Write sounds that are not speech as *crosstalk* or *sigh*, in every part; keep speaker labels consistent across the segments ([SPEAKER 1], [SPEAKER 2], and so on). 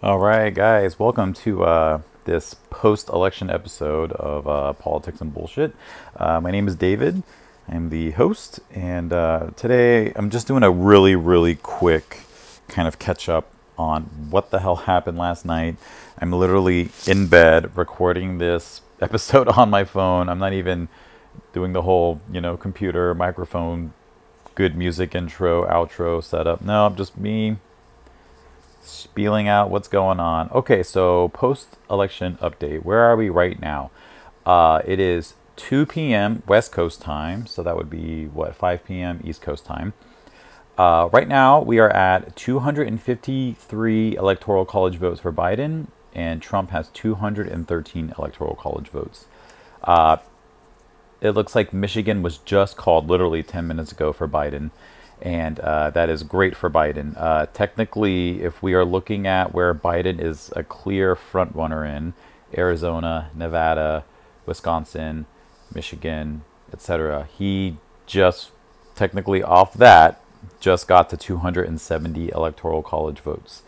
[SPEAKER 1] All right, guys, welcome to uh, this post election episode of uh, Politics and Bullshit. Uh, my name is David. I'm the host, and uh, today I'm just doing a really, really quick kind of catch up on what the hell happened last night. I'm literally in bed recording this *laughs* episode on my phone. I'm not even doing the whole, you know, computer, microphone, good music intro, outro setup. No, I'm just me spieling out what's going on. Okay, so post election update. Where are we right now? Uh, it is 2 p.m. West Coast time, so that would be what 5 p.m. East Coast time. Uh, right now, we are at 253 electoral college votes for Biden, and Trump has 213 electoral college votes. Uh, it looks like Michigan was just called literally 10 minutes ago for Biden and uh, that is great for Biden. Uh, technically, if we are looking at where Biden is a clear front runner in Arizona, Nevada, Wisconsin, Michigan, etc., he just technically off that just got to 270 electoral college votes.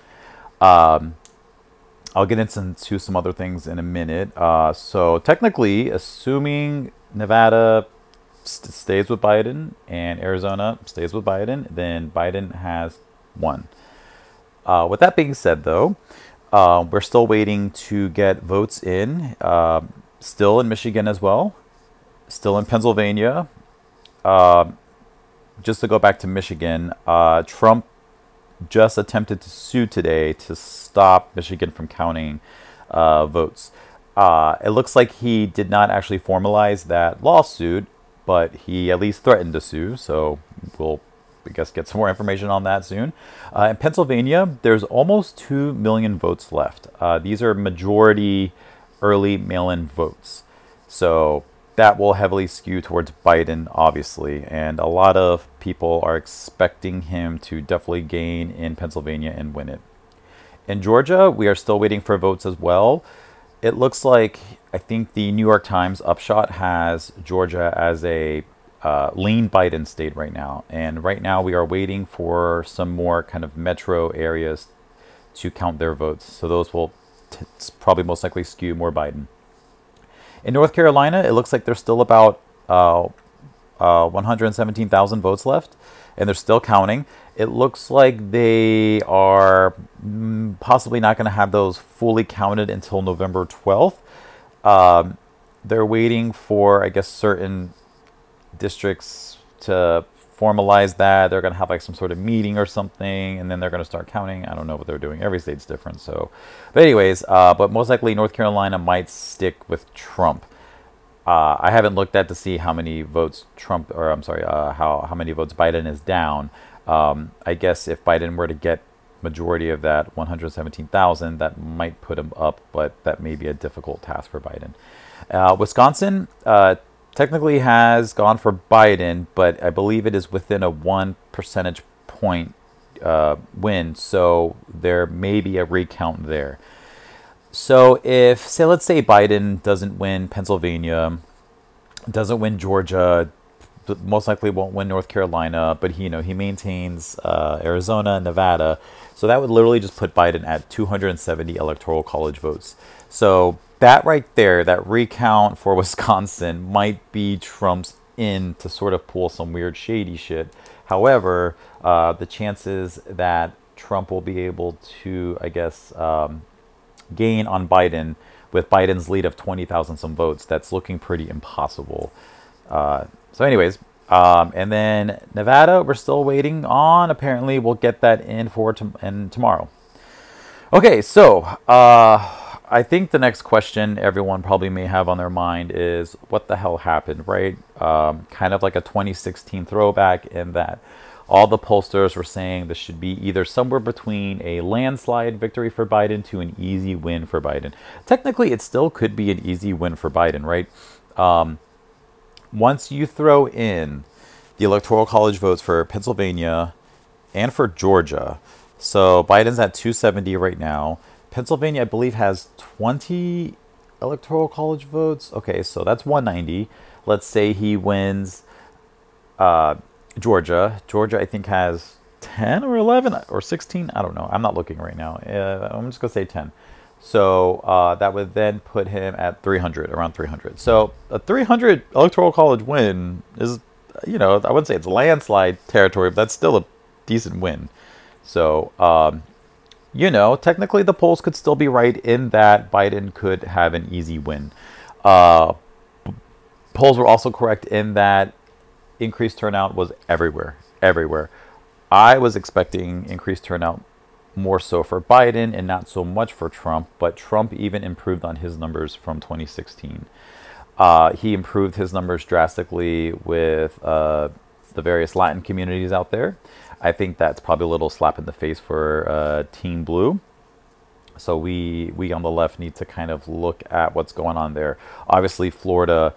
[SPEAKER 1] Um, I'll get into some other things in a minute. Uh, so technically, assuming Nevada st- stays with Biden and Arizona stays with Biden, then Biden has won. Uh, with that being said, though, uh, we're still waiting to get votes in, uh, still in Michigan as well, still in Pennsylvania. Um, just to go back to Michigan, uh, Trump just attempted to sue today to stop Michigan from counting uh, votes. Uh, it looks like he did not actually formalize that lawsuit, but he at least threatened to sue. So we'll, I guess, get some more information on that soon. Uh, in Pennsylvania, there's almost 2 million votes left. Uh, these are majority early mail in votes. So that will heavily skew towards Biden, obviously. And a lot of people are expecting him to definitely gain in Pennsylvania and win it. In Georgia, we are still waiting for votes as well it looks like I think the New York Times upshot has Georgia as a uh, lean Biden state right now, and right now we are waiting for some more kind of metro areas to count their votes. So those will t- probably most likely skew more Biden. In North Carolina, it looks like there's still about uh, uh, 117,000 votes left, and they're still counting. It looks like they are mm, possibly not going to have those fully counted until November 12th. Um, they're waiting for, I guess, certain districts to formalize that. They're going to have like some sort of meeting or something, and then they're going to start counting. I don't know what they're doing. Every state's different. So, but anyways, uh, but most likely North Carolina might stick with Trump. Uh, I haven't looked at to see how many votes Trump, or I'm sorry, uh, how how many votes Biden is down. Um, I guess if Biden were to get majority of that 117,000, that might put him up, but that may be a difficult task for Biden. Uh, Wisconsin uh, technically has gone for Biden, but I believe it is within a one percentage point uh, win, so there may be a recount there. So if, say, let's say Biden doesn't win Pennsylvania, doesn't win Georgia, most likely won't win North Carolina, but he, you know, he maintains uh, Arizona, Nevada. So that would literally just put Biden at 270 electoral college votes. So that right there, that recount for *laughs* Wisconsin might be Trump's in to sort of pull some weird shady shit. However, uh, the chances that Trump will be able to, I guess, um, gain on Biden with Biden's lead of 20,000 some votes, that's looking pretty impossible. Uh, so, anyways, um, and then Nevada, we're still waiting on. Apparently, we'll get that in for and tomorrow. Okay, so uh, I think the next question everyone probably may have on their mind is what the hell happened, right? Um, kind of like a 2016 throwback in that all the pollsters were saying this should be either somewhere between a landslide victory for Biden to an easy win for Biden. Technically, it still could be an easy win for Biden, right? Um, once you throw in the electoral college votes for Pennsylvania and for Georgia, so Biden's at 270 right now. Pennsylvania, I believe, has 20 electoral college votes. Okay, so that's 190. Let's say he wins. Uh, Georgia. Georgia, I think, has 10 or 11 or 16. I don't know. I'm not looking right now. Uh, I'm just going to say 10. So uh, that would then put him at 300, around 300. So a 300 electoral college win is, you know, I wouldn't say it's landslide territory, but that's still a decent win. So, um, you know, technically the polls could still be right in that Biden could have an easy win. Uh, polls were also correct in that increased turnout was everywhere, everywhere. I was expecting increased turnout more so for Biden and not so much for Trump, but Trump even improved on his numbers from 2016. Uh, he improved his numbers drastically with uh, the various Latin communities out there. I think that's probably a little slap in the face for uh, Team Blue. So we we on the left need to kind of look at what's going on there. Obviously, Florida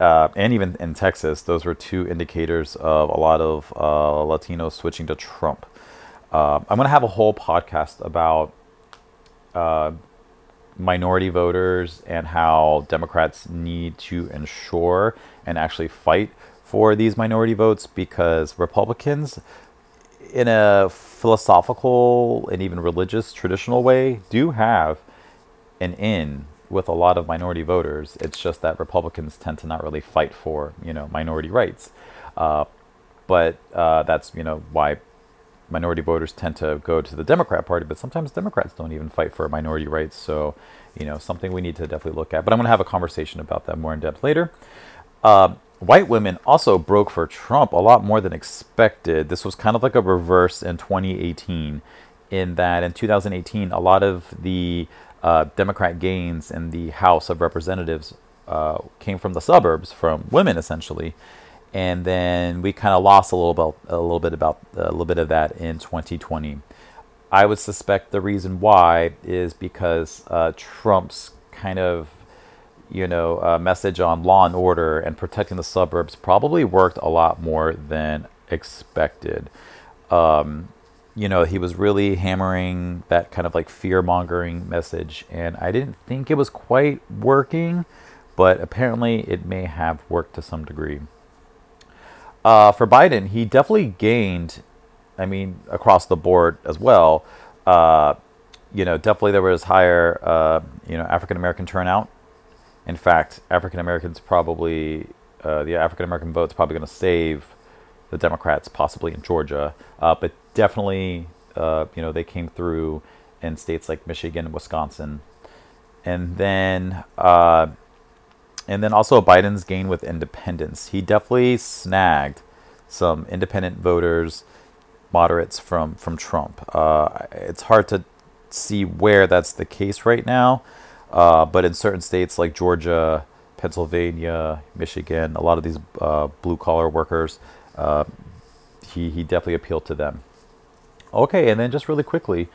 [SPEAKER 1] uh, and even in Texas, those were two indicators of a lot of uh, Latinos switching to Trump. Uh, I'm going to have a whole podcast about uh, minority voters and how Democrats need to ensure and actually fight for these minority votes because Republicans, in a philosophical and even religious traditional way, do have an in with a lot of minority voters. It's just that Republicans tend to not really fight for you know minority rights, uh, but uh, that's you know why minority voters tend to go to the Democrat Party. But sometimes Democrats don't even fight for minority rights. So you know something we need to definitely look at. But I'm going to have a conversation about that more in depth later. Uh, white women also broke for Trump a lot more than expected. This was kind of like a reverse in 2018, in that in 2018 a lot of the uh, Democrat gains in the House of Representatives uh, came from the suburbs, from women essentially, and then we kind of lost a little bit, a little bit about a little bit of that in 2020. I would suspect the reason why is because uh, Trump's kind of you know uh, message on law and order and protecting the suburbs probably worked a lot more than expected. Um, you know, he was really hammering that kind of like fear mongering message. And I didn't think it was quite working, but apparently it may have worked to some degree. Uh, for Biden, he definitely gained, I mean, across the board as well. Uh, you know, definitely there was higher, uh, you know, African American turnout. In fact, African Americans probably, uh, the African American vote's probably going to save the Democrats, possibly in Georgia. Uh, but definitely, uh, you know, they came through in states like Michigan and Wisconsin, and then uh, and then also Biden's gain with independents. He definitely snagged some independent voters, moderates from from Trump. Uh, it's hard to see where that's the case right now, uh, but in certain states like Georgia. Pennsylvania, Michigan, a lot of these uh, blue collar workers, uh, he, he definitely appealed to them. Okay, and then just really quickly,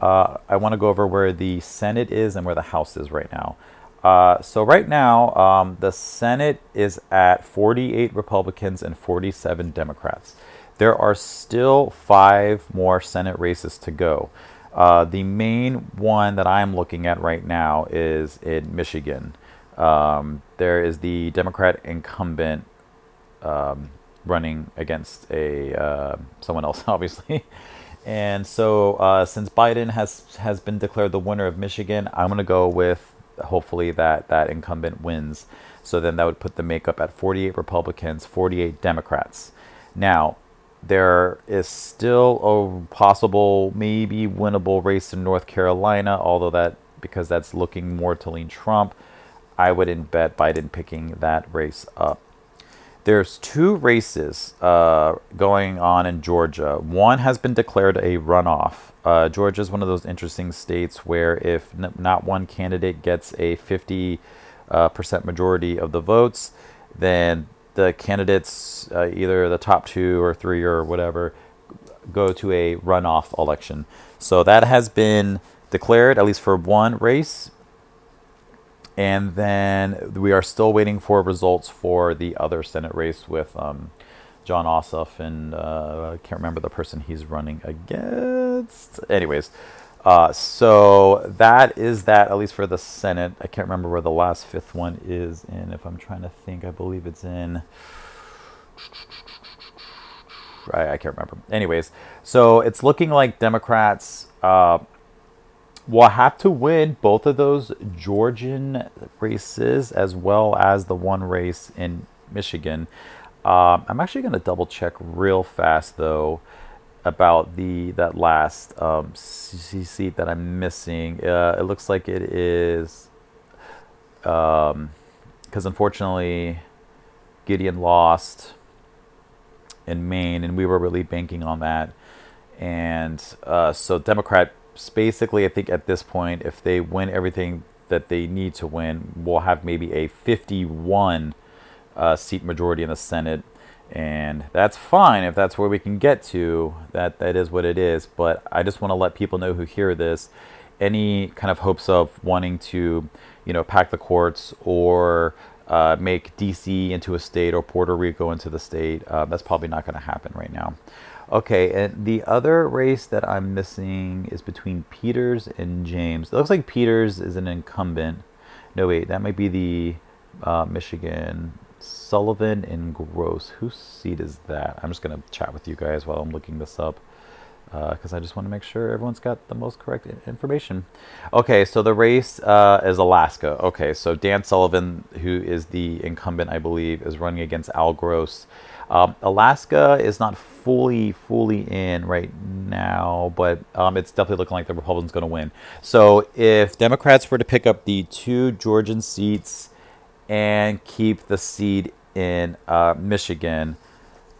[SPEAKER 1] uh, I want to go over where the Senate is and where the House is right now. Uh, so right now, um, the Senate is at 48 Republicans and 47 Democrats. There are still five more Senate races to go. Uh, the main one that I'm looking at right now is in Michigan. Um, there is the Democrat incumbent um, running against a uh, someone else, *laughs* obviously. And so, uh, since Biden has has been declared the winner of Michigan, I'm going to go with hopefully that that incumbent wins. So then that would put the makeup at 48 Republicans, 48 Democrats. Now, there is still a possible, maybe winnable race in North Carolina, although that because that's looking more to lean Trump, I wouldn't bet Biden picking that race up there's two races uh, going on in Georgia. One has been declared a runoff. Uh, Georgia is one of those interesting states where if n- not one candidate gets a 50 uh, percent majority of the votes, then the candidates, uh, either the top two or three or whatever, go to a runoff election. So that has been declared, at least for one race. And then we are still waiting for results for the other Senate race with um, Jon Ossoff and uh, I can't remember the person he's running against. Anyways, uh, so that is that at least for the Senate. I can't remember where the last fifth one is in. If I'm trying to think, I believe it's in. I, I can't remember. Anyways, so it's looking like Democrats uh, will have to win both of those Georgian races as well as the one race in Michigan. Um, I'm actually going to double check real fast though about the that last um, seat that I'm missing. Uh, it looks like it is because um, unfortunately Gideon lost in Maine, and we were really banking on that. And uh, so Democrats basically, I think at this point, if they win everything that they need to win, we'll have maybe a 51 uh, seat majority in the Senate. And that's fine if that's where we can get to. That that is what it is. But i just want to let people know who hear this any kind of hopes of wanting to you know pack the courts or uh, make dc into a state or puerto rico into the state uh, that's probably not going to happen right now okay and the other race that i'm missing is between peters and james it looks like peters is an incumbent no wait that might be the uh, michigan Sullivan and Gross. Whose seat is that? I'm just going to chat with you guys while I'm looking this up because uh, I just want to make sure everyone's got the most correct information. Okay, so the race uh, is Alaska. Okay, so Dan Sullivan, who is the incumbent, I believe, is running against Al Gross. Um, Alaska is not fully, fully in right now, but um, it's definitely looking like the Republicans going to win. So if Democrats were to pick up the two Georgian seats and keep the seat in uh, Michigan,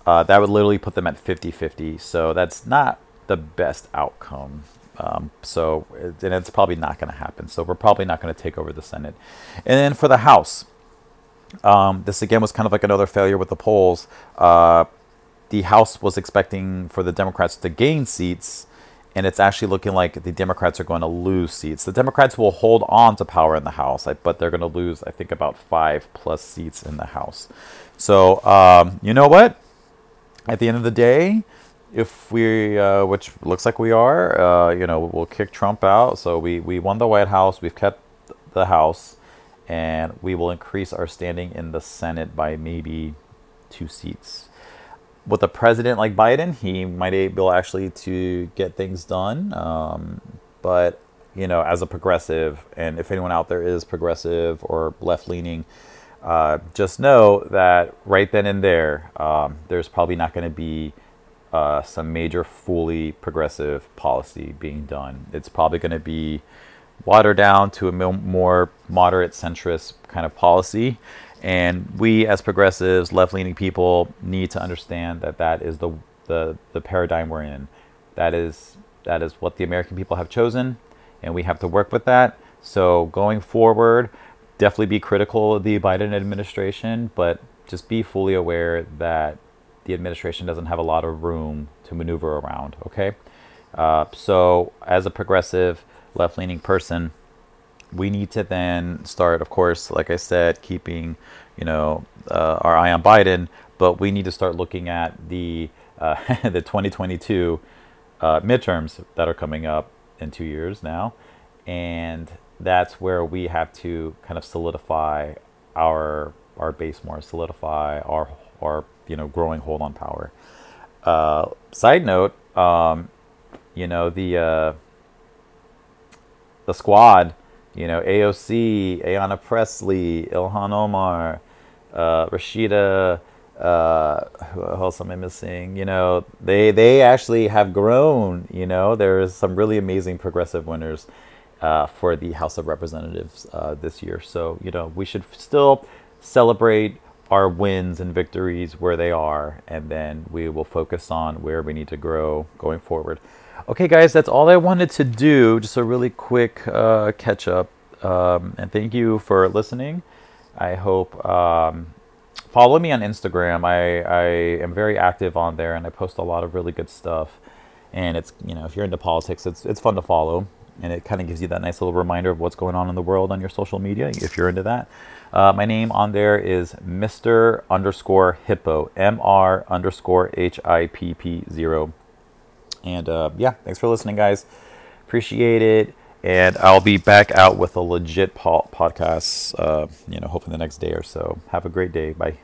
[SPEAKER 1] uh, that would literally put them at 50 50. So that's not the best outcome. Um, so, and it's probably not going to happen. So, we're probably not going to take over the Senate. And then for the House, um, this again was kind of like another failure with the polls. Uh, the House was expecting for the Democrats to gain seats and it's actually looking like the Democrats are going to lose seats. The Democrats will hold on to power in the House, but they're going to lose, I think, about five plus seats in the House. So, um, you know what? At the end of the day, if we, uh, which looks like we are, uh, you know, we'll kick Trump out. So we, we won the White House, we've kept the House, and we will increase our standing in the Senate by maybe two seats with a president like Biden, he might be able actually to get things done. Um, but you know, as a progressive, and if anyone out there is progressive or left leaning, uh, just know that right then and there, um, there's probably not going to be uh, some major fully progressive policy being done. It's probably going to be watered down to a more moderate centrist kind of policy. And we, as progressives, left leaning people, need to understand that that is the, the, the paradigm we're in. That is, that is what the American people have chosen, and we have to work with that. So, going forward, definitely be critical of the Biden administration, but just be fully aware that the administration doesn't have a lot of room to maneuver around, okay? Uh, so, as a progressive, left leaning person, we need to then start, of course, like I said, keeping you know uh, our eye on Biden, but we need to start looking at the uh, *laughs* the 2022 uh, midterms that are coming up in two years now, and that's where we have to kind of solidify our our base more, solidify our our you know growing hold on power. Uh, side note, um, you know the uh, the squad you know, AOC, Ayanna Pressley, Ilhan Omar, uh, Rashida, uh, who else am I missing? You know, they they actually have grown. You know, there's some really amazing progressive winners uh, for the House of Representatives uh, this year. So you know, we should still celebrate our wins and victories where they are, and then we will focus on where we need to grow going forward. Okay, guys, that's all I wanted to do. Just a really quick uh, catch up. Um, and thank you for listening. I hope um, follow me on Instagram. I, I am very active on there, and I post a lot of really good stuff. And it's you know if you're into politics, it's it's fun to follow, and it kind of gives you that nice little reminder of what's going on in the world on your social media if you're into that. Uh, my name on there is Mr. underscore Hippo, M R underscore H I P P zero. And uh, yeah, thanks for listening, guys. Appreciate it. And I'll be back out with a legit po- podcast, uh, you know, hopefully the next day or so. Have a great day. Bye.